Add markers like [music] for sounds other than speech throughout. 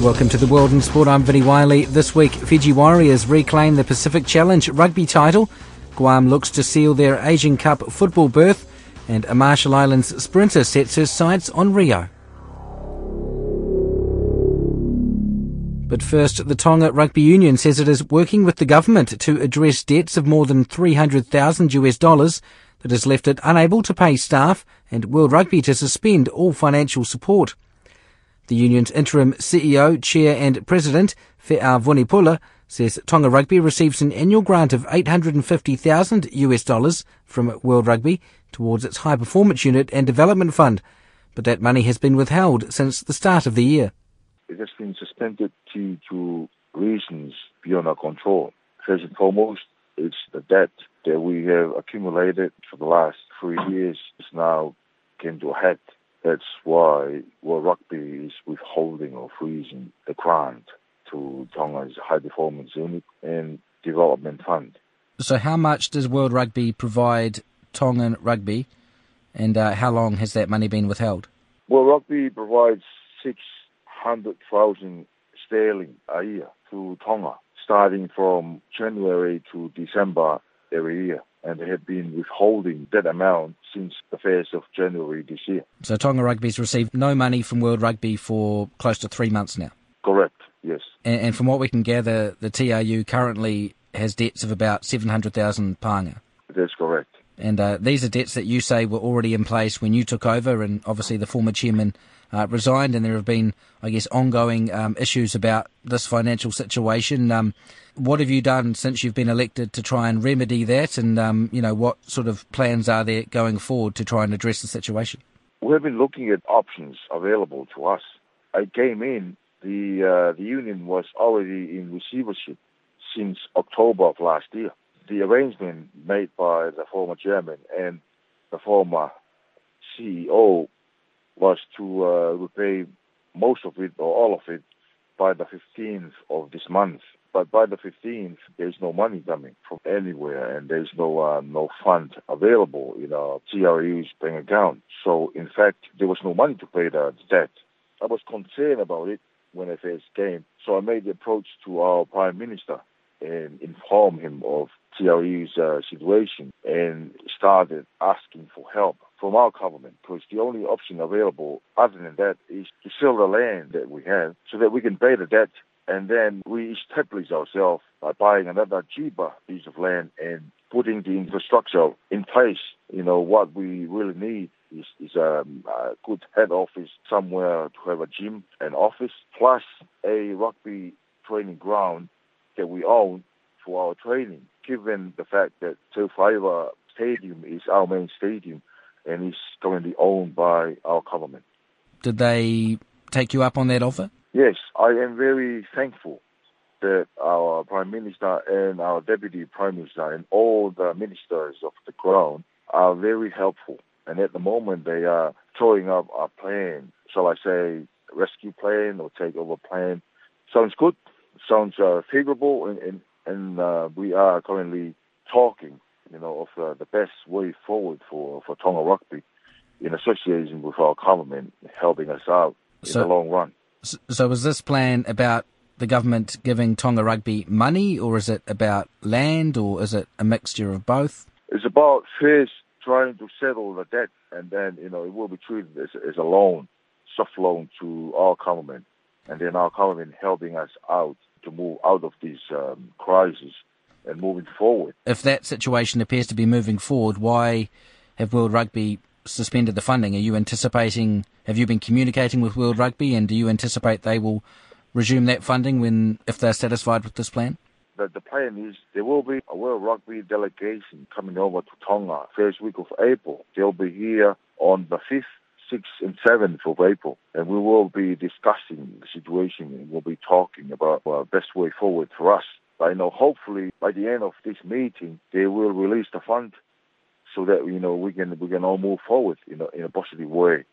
Welcome to the World in Sport. I'm Vinnie Wiley. This week, Fiji Warriors reclaim the Pacific Challenge rugby title. Guam looks to seal their Asian Cup football berth, and a Marshall Islands sprinter sets her sights on Rio. But first, the Tonga Rugby Union says it is working with the government to address debts of more than 300,000 US dollars that has left it unable to pay staff and World Rugby to suspend all financial support. The union's interim CEO, chair and president, Fe'a Vunipola, says Tonga Rugby receives an annual grant of 850,000 US dollars from World Rugby towards its high performance unit and development fund, but that money has been withheld since the start of the year. It has been suspended due to reasons beyond our control. First and foremost, it's the debt that we have accumulated for the last three years is now came to a head. That's why World Rugby is withholding or freezing the grant to Tonga's High Performance Unit and Development Fund. So, how much does World Rugby provide Tongan Rugby, and uh, how long has that money been withheld? World Rugby provides 600,000 sterling a year to Tonga, starting from January to December every year and they have been withholding that amount since the 1st of January this year. So Tonga Rugby's received no money from World Rugby for close to three months now? Correct, yes. And, and from what we can gather, the TRU currently has debts of about 700,000 pānga. That's correct. And uh, these are debts that you say were already in place when you took over, and obviously the former chairman uh, resigned, and there have been, I guess, ongoing um, issues about this financial situation. Um, what have you done since you've been elected to try and remedy that? And, um, you know, what sort of plans are there going forward to try and address the situation? We've been looking at options available to us. I came in, the, uh, the union was already in receivership since October of last year. The arrangement made by the former chairman and the former CEO was to uh, repay most of it or all of it by the 15th of this month. But by the 15th, there's no money coming from anywhere, and there's no uh, no fund available in our TRU's bank account. So, in fact, there was no money to pay the debt. I was concerned about it when I first came, so I made the approach to our Prime Minister and informed him of TRU's uh, situation and started asking for help from our government because the only option available other than that is to sell the land that we have so that we can pay the debt and then we establish ourselves by buying another cheaper piece of land and putting the infrastructure in place. You know, what we really need is, is um, a good head office somewhere to have a gym and office, plus a rugby training ground that we own for our training, given the fact that Teufaiva Stadium is our main stadium and is currently owned by our government. Did they take you up on that offer? Yes, I am very thankful that our Prime Minister and our Deputy Prime Minister and all the ministers of the Crown are very helpful. And at the moment, they are throwing up a plan, shall I say, rescue plan or takeover plan. Sounds good, sounds uh, favorable, and, and, and uh, we are currently talking, you know, of uh, the best way forward for, for Tonga Rugby in association with our government helping us out in the long run. So was this plan about the government giving Tonga Rugby money, or is it about land, or is it a mixture of both? It's about first trying to settle the debt, and then you know it will be treated as, as a loan, soft loan to our government, and then our government helping us out to move out of this um, crisis and moving forward. If that situation appears to be moving forward, why have World Rugby suspended the funding? Are you anticipating? Have you been communicating with World Rugby, and do you anticipate they will resume that funding when if they're satisfied with this plan? the, the plan is there will be a World Rugby delegation coming over to Tonga first week of April. They'll be here on the 5th, 6th and 7th of April. And we will be discussing the situation and we'll be talking about the uh, best way forward for us. I know hopefully by the end of this meeting, they will release the fund so that, you know, we can, we can all move forward in a, in a positive way.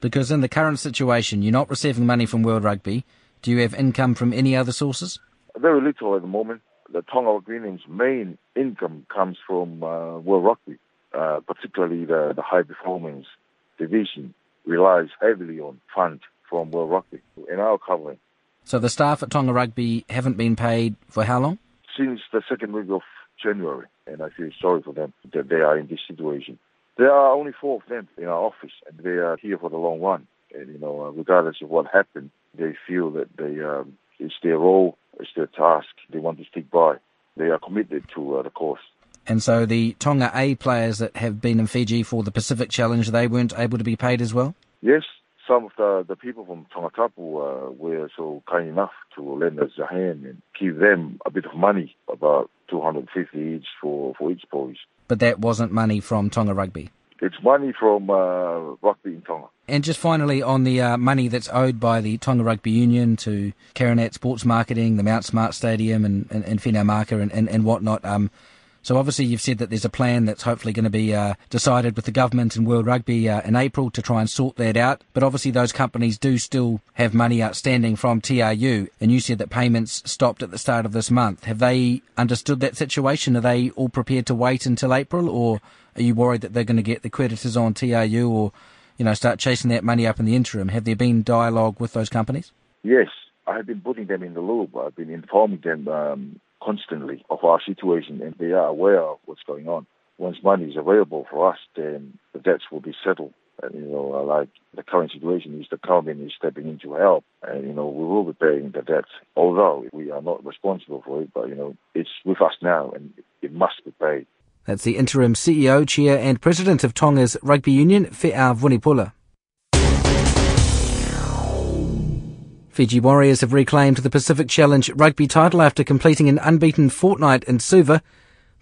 Because in the current situation, you're not receiving money from World Rugby. Do you have income from any other sources? Very little at the moment. The Tonga Rugby main income comes from uh, World Rugby, uh, particularly the, the high performance division relies heavily on funds from World Rugby in our covering. So the staff at Tonga Rugby haven't been paid for how long? Since the second week of January, and I feel sorry for them that they are in this situation. There are only four of them in our office, and they are here for the long run. And you know, uh, regardless of what happened, they feel that they um, it's their role, it's their task. They want to stick by. They are committed to uh, the cause. And so the Tonga A players that have been in Fiji for the Pacific Challenge, they weren't able to be paid as well? Yes, some of the, the people from Tongatapu uh, were so kind enough to lend us a hand and give them a bit of money, about 250 each for, for each boys. But that wasn't money from Tonga Rugby? It's money from uh, rugby in Tonga. And just finally, on the uh, money that's owed by the Tonga Rugby Union to Karanat Sports Marketing, the Mount Smart Stadium, and, and, and Whenau and, and, and whatnot, um, so obviously you've said that there's a plan that's hopefully going to be uh, decided with the government and World Rugby uh, in April to try and sort that out. But obviously those companies do still have money outstanding from TRU, and you said that payments stopped at the start of this month. Have they understood that situation? Are they all prepared to wait until April, or are you worried that they're going to get the creditors on TRU or, you know, start chasing that money up in the interim? Have there been dialogue with those companies? Yes, I have been putting them in the loop. I've been informing them um, constantly of our situation and they are aware of what's going on. Once money is available for us, then the debts will be settled. And, you know, like the current situation is the government is stepping in to help and, you know, we will be paying the debts, although we are not responsible for it, but, you know, it's with us now and it must be paid. That's the interim CEO, chair and president of Tonga's rugby union, Fe'a Vunipola. Fiji Warriors have reclaimed the Pacific Challenge rugby title after completing an unbeaten fortnight in Suva.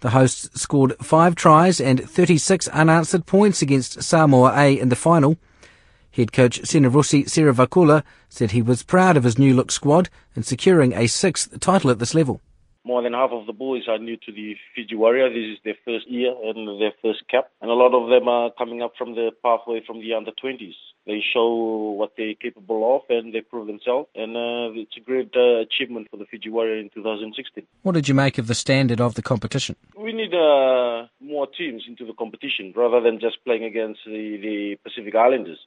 The hosts scored five tries and 36 unanswered points against Samoa A in the final. Head coach Senirusi Seruvakula said he was proud of his new look squad in securing a sixth title at this level. More than half of the boys are new to the Fiji Warrior. This is their first year and their first cap. And a lot of them are coming up from the pathway from the under 20s they show what they're capable of and they prove themselves. And uh, it's a great uh, achievement for the Fiji Warrior in 2016. What did you make of the standard of the competition? We need uh, more teams into the competition rather than just playing against the, the Pacific Islanders.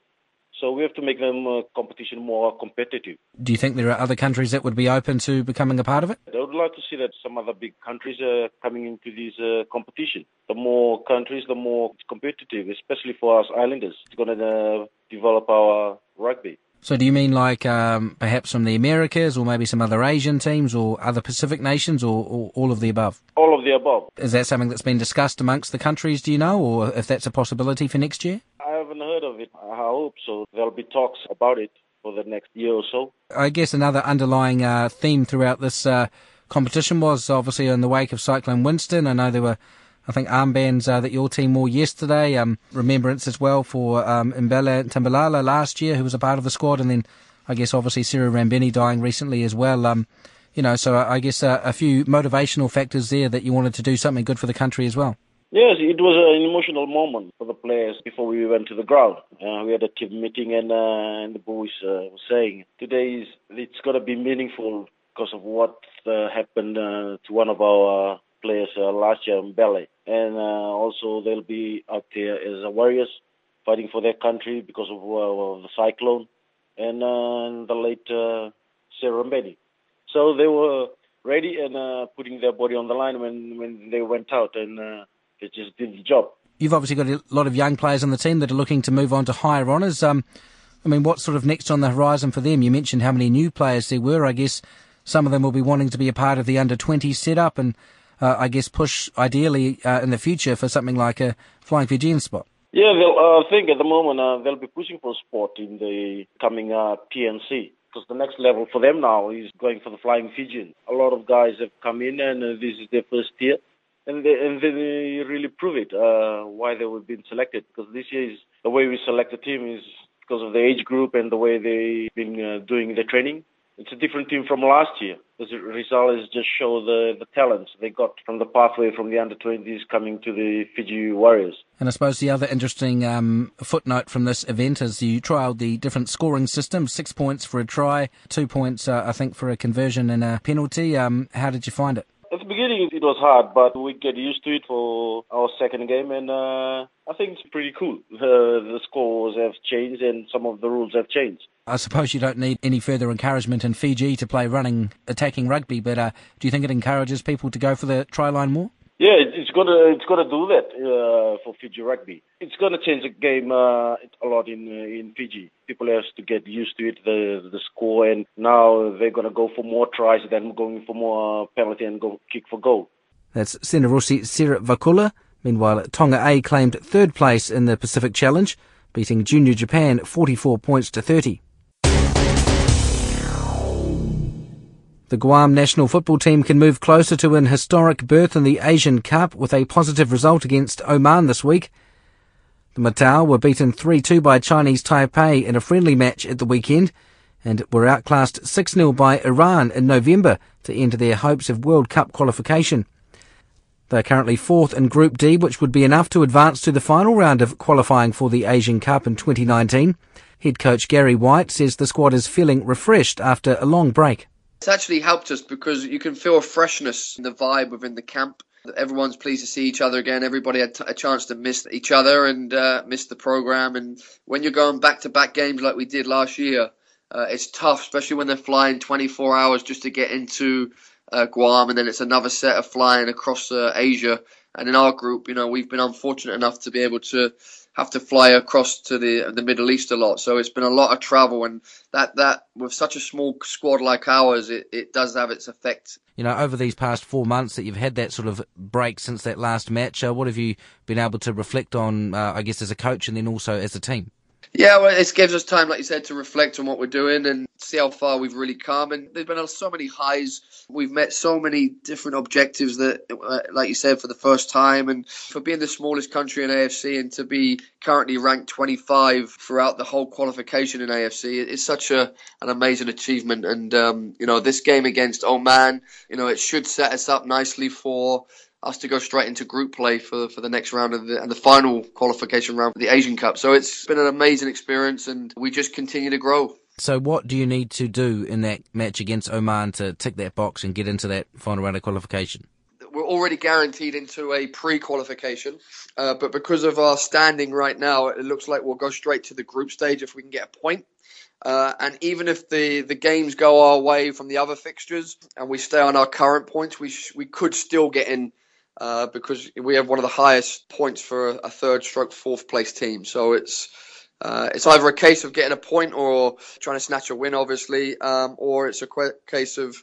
So we have to make them uh, competition more competitive. Do you think there are other countries that would be open to becoming a part of it? I would like to see that some other big countries are coming into this uh, competition. The more countries, the more competitive, especially for us islanders. It's going to uh, develop our rugby. So do you mean like um, perhaps from the Americas or maybe some other Asian teams or other Pacific nations or, or, all of the above? All of the above. Is that something that's been discussed amongst the countries, do you know, or if that's a possibility for next year? I haven't heard of it. I hope so. There'll be talks about it for the next year or so. I guess another underlying uh, theme throughout this uh, competition was obviously in the wake of Cyclone Winston. I know there were I think armbands uh, that your team wore yesterday. Um, remembrance as well for um, Mbele Tambalala last year, who was a part of the squad, and then I guess obviously Cyril Rambini dying recently as well. Um, you know, so I guess uh, a few motivational factors there that you wanted to do something good for the country as well. Yes, it was an emotional moment for the players before we went to the ground. Uh, we had a team meeting, and, uh, and the boys uh, were saying today is it's going to be meaningful because of what uh, happened uh, to one of our players uh, last year in Ballet. And also they'll be out there as warriors fighting for their country because of, the cyclone and the late uh, Serembeni. So they were ready and putting their body on the line when, when they went out and they just did the job. You've obviously got a lot of young players on the team that are looking to move on to higher honours. Um, I mean, what's sort of next on the horizon for them? You mentioned how many new players there were. I guess some of them will be wanting to be a part of the under 20 setup and uh, I guess, push ideally uh, in the future for something like a Flying Fijian spot? Yeah, they'll, uh, I think at the moment uh, they'll be pushing for sport in the coming uh, PNC because the next level for them now is going for the Flying Fijian. A lot of guys have come in, and uh, this is their first year, and they, and they really prove it uh, why they were being selected. Because this year is the way we select the team is because of the age group and the way they've been uh, doing the training. It's a different team from last year. The results just show the, the talents they got from the pathway from the under 20s coming to the Fiji Warriors. And I suppose the other interesting um, footnote from this event is you trialled the different scoring system six points for a try, two points, uh, I think, for a conversion and a penalty. Um, how did you find it? At the beginning, it was hard, but we get used to it for our second game, and uh, I think it's pretty cool. [laughs] The, the scores have changed, and some of the rules have changed. I suppose you don't need any further encouragement in Fiji to play running, attacking rugby, but uh, do you think it encourages people to go for the try line more? Yeah, it's gonna it's gonna do that uh, for Fiji rugby. It's gonna change the game uh, a lot in uh, in Fiji. People have to get used to it, the the score, and now they're gonna go for more tries than going for more penalty and go kick for goal. That's Senirusi Seruvakula. Meanwhile, Tonga A claimed third place in the Pacific Challenge, beating Junior Japan 44 points to 30. The Guam national football team can move closer to an historic berth in the Asian Cup with a positive result against Oman this week. The Matao were beaten 3-2 by Chinese Taipei in a friendly match at the weekend and were outclassed 6-0 by Iran in November to end their hopes of World Cup qualification. They are currently fourth in Group D, which would be enough to advance to the final round of qualifying for the Asian Cup in 2019. Head coach Gary White says the squad is feeling refreshed after a long break. It's actually helped us because you can feel a freshness in the vibe within the camp. Everyone's pleased to see each other again. Everybody had a chance to miss each other and uh, miss the program. And when you're going back to back games like we did last year, uh, it's tough, especially when they're flying 24 hours just to get into uh, Guam, and then it's another set of flying across uh, Asia. And in our group, you know, we've been unfortunate enough to be able to have to fly across to the the Middle East a lot. So it's been a lot of travel, and that that with such a small squad like ours, it, it does have its effect. You know, over these past four months that you've had that sort of break since that last match, uh, what have you been able to reflect on? Uh, I guess as a coach, and then also as a team. Yeah, well, it gives us time, like you said, to reflect on what we're doing and see how far we've really come. And there's been so many highs. We've met so many different objectives that, uh, like you said, for the first time. And for being the smallest country in AFC and to be currently ranked 25 throughout the whole qualification in AFC, it's such a an amazing achievement. And um, you know, this game against Oman, you know, it should set us up nicely for us to go straight into group play for for the next round of the, and the final qualification round for the Asian Cup. So it's been an amazing experience, and we just continue to grow. So, what do you need to do in that match against Oman to tick that box and get into that final round of qualification? We're already guaranteed into a pre-qualification, uh, but because of our standing right now, it looks like we'll go straight to the group stage if we can get a point. Uh, and even if the, the games go our way from the other fixtures and we stay on our current points, we sh- we could still get in uh, because we have one of the highest points for a third stroke fourth place team. So it's uh, it's either a case of getting a point or trying to snatch a win, obviously, um, or it's a case of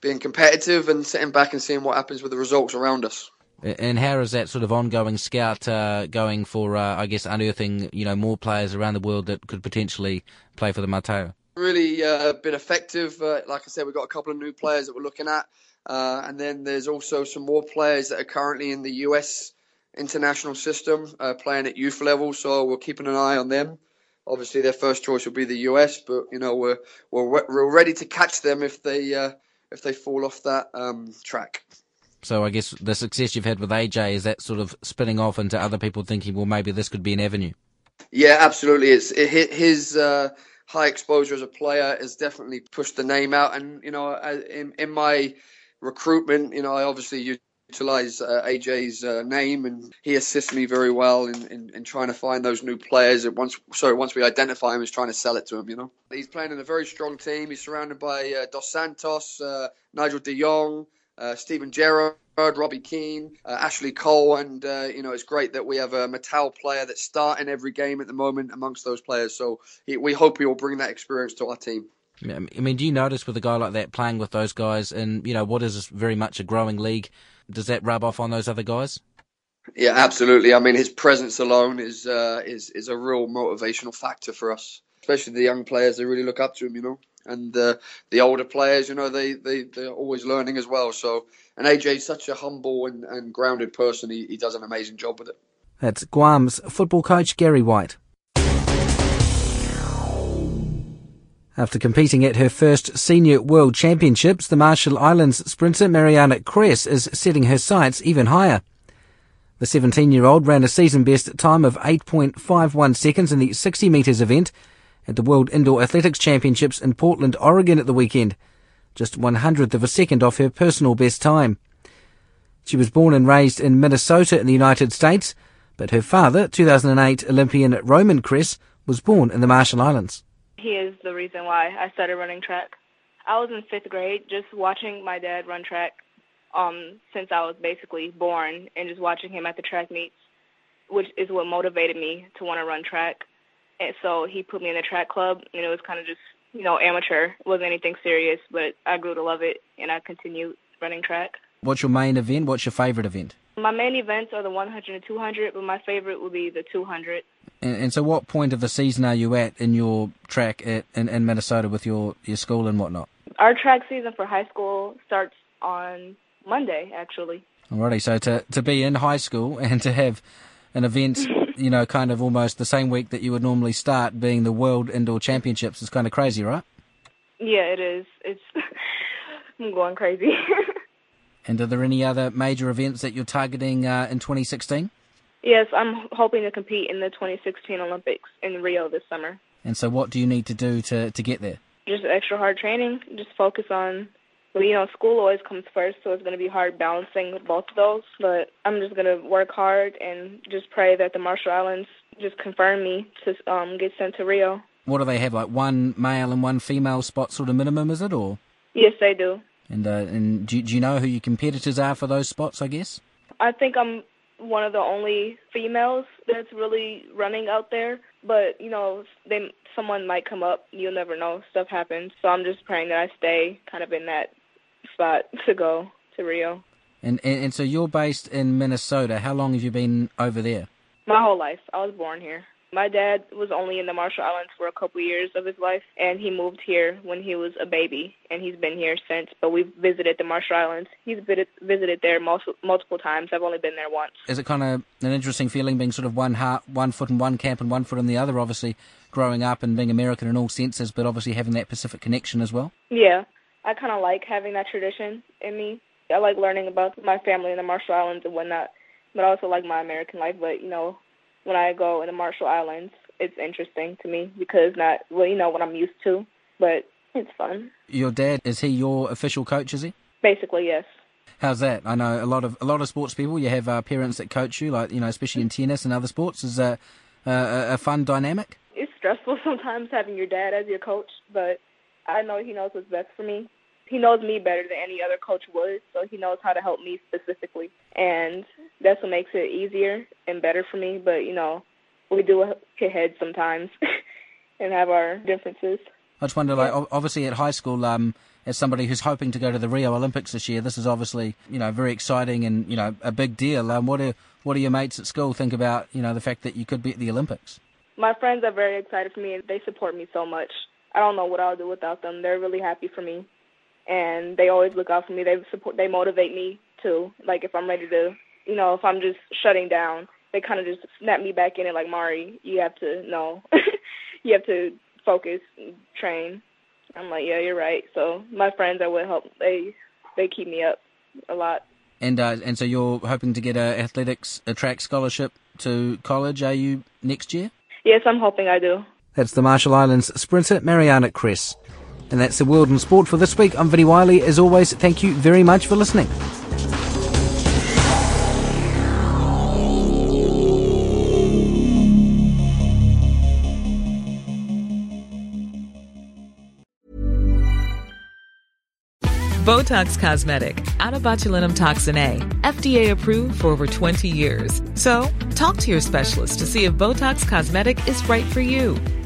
being competitive and sitting back and seeing what happens with the results around us. And how is that sort of ongoing scout uh, going for, uh, I guess, unearthing you know more players around the world that could potentially play for the Matao? Really uh, been effective. Uh, like I said, we've got a couple of new players that we're looking at. Uh, and then there's also some more players that are currently in the US international system uh, playing at youth level. So we're keeping an eye on them. Obviously, their first choice will be the US, but you know we're we're, we're ready to catch them if they uh, if they fall off that um, track. So I guess the success you've had with AJ is that sort of spinning off into other people thinking, well, maybe this could be an avenue. Yeah, absolutely. It's it, his uh, high exposure as a player has definitely pushed the name out, and you know, in, in my recruitment, you know, I obviously utilize uh, AJ's uh, name, and he assists me very well in, in, in, trying to find those new players. And once, sorry, once we identify him, is trying to sell it to him. You know, he's playing in a very strong team. He's surrounded by uh, Dos Santos, uh, Nigel De Jong, uh, Steven Gerrard. Robbie Keane, uh, Ashley Cole, and you know it's great that we have a Matao player that's starting every game at the moment amongst those players. So he, we hope he will bring that experience to our team. I mean, do you notice with a guy like that playing with those guys and, you know, what is very much a growing league, does that rub off on those other guys? Yeah, absolutely. I mean, his presence alone is uh, is is a real motivational factor for us. especially the young players, they really look up to him, you know. And uh, the older players, you know, they, they, they're always learning as well. So, and AJ's such a humble and, and grounded person. He, he does an amazing job with it. That's Guam's football coach, Gary White. After competing at her first Senior World Championships, the Marshall Islands sprinter Mariana Cress is setting her sights even higher. The 17 year old ran a season best time of 8.51 seconds in the 60 metres event at the World Indoor Athletics Championships in Portland, Oregon at the weekend, just one hundredth of a second off her personal best time. She was born and raised in Minnesota in the United States, but her father, 2008 Olympian Roman Cress, was born in the Marshall Islands. He is the reason why I started running track. I was in fifth grade, just watching my dad run track um, since I was basically born, and just watching him at the track meets, which is what motivated me to want to run track. And so he put me in the track club, and it was kind of just you know amateur. It wasn't anything serious, but I grew to love it, and I continued running track. What's your main event? What's your favorite event? My main events are the 100 and 200, but my favorite would be the 200. And, and so, what point of the season are you at in your track at, in, in Minnesota with your, your school and whatnot? Our track season for high school starts on Monday, actually. Alrighty, so to, to be in high school [laughs] and to have an event, you know, kind of almost the same week that you would normally start, being the World Indoor Championships, is kind of crazy, right? Yeah, it is. It's [laughs] I'm going crazy. [laughs] and are there any other major events that you're targeting uh, in 2016? Yes, I'm hoping to compete in the 2016 Olympics in Rio this summer. And so, what do you need to do to, to get there? Just extra hard training. Just focus on, well, you know, school always comes first, so it's going to be hard balancing both of those. But I'm just going to work hard and just pray that the Marshall Islands just confirm me to um, get sent to Rio. What do they have? Like one male and one female spot, sort of minimum, is it, or? Yes, they do. And uh, and do, do you know who your competitors are for those spots? I guess. I think I'm one of the only females that's really running out there. But you know, they someone might come up. You'll never know. Stuff happens. So I'm just praying that I stay kind of in that spot to go to Rio. And, and and so you're based in Minnesota. How long have you been over there? My whole life. I was born here. My dad was only in the Marshall Islands for a couple years of his life, and he moved here when he was a baby, and he's been here since. But we've visited the Marshall Islands. He's visited, there multiple, multiple times. I've only been there once. Is it kind of an interesting feeling being sort of one heart, one foot in one camp and one foot in the other? Obviously, growing up and being American in all senses, but obviously having that Pacific connection as well. Yeah, I kind of like having that tradition in me. I like learning about my family in the Marshall Islands and whatnot, but I also like my American life. But you know, when I go in the Marshall Islands, it's interesting to me because not well, you know what I'm used to, but it's fun. Your dad is he your official coach? Is he? Basically, yes. How's that? I know a lot of a lot of sports people. You have uh, parents that coach you, like you know, especially in tennis and other sports. Is that uh, a, a fun dynamic? It's stressful [laughs] sometimes having your dad as your coach, but I know he knows what's best for me. He knows me better than any other coach would, so he knows how to help me specifically, and that's what makes it easier and better for me. But you know, we do hit heads sometimes [laughs] and have our differences. I just wonder, like, obviously at high school, um, as somebody who's hoping to go to the Rio Olympics this year, this is obviously, you know, very exciting and, you know, a big deal. Um, what do what do your mates at school think about, you know, the fact that you could be at the Olympics? My friends are very excited for me and they support me so much. I don't know what I'll do without them. They're really happy for me, and they always look out for me. They support. They motivate me too. Like if I'm ready to, you know, if I'm just shutting down, they kind of just snap me back in it like Mari, you have to know, [laughs] you have to focus, train. I'm like, yeah, you're right. So my friends are what help. They they keep me up a lot. And uh, and so you're hoping to get a athletics a track scholarship to college, are you next year? Yes, I'm hoping I do. That's the Marshall Islands sprinter Mariana Cress. And that's the world in sport for this week. I'm Vinnie Wiley. As always, thank you very much for listening. Botox Cosmetic, onabotulinum toxin A, FDA approved for over 20 years. So, talk to your specialist to see if Botox Cosmetic is right for you.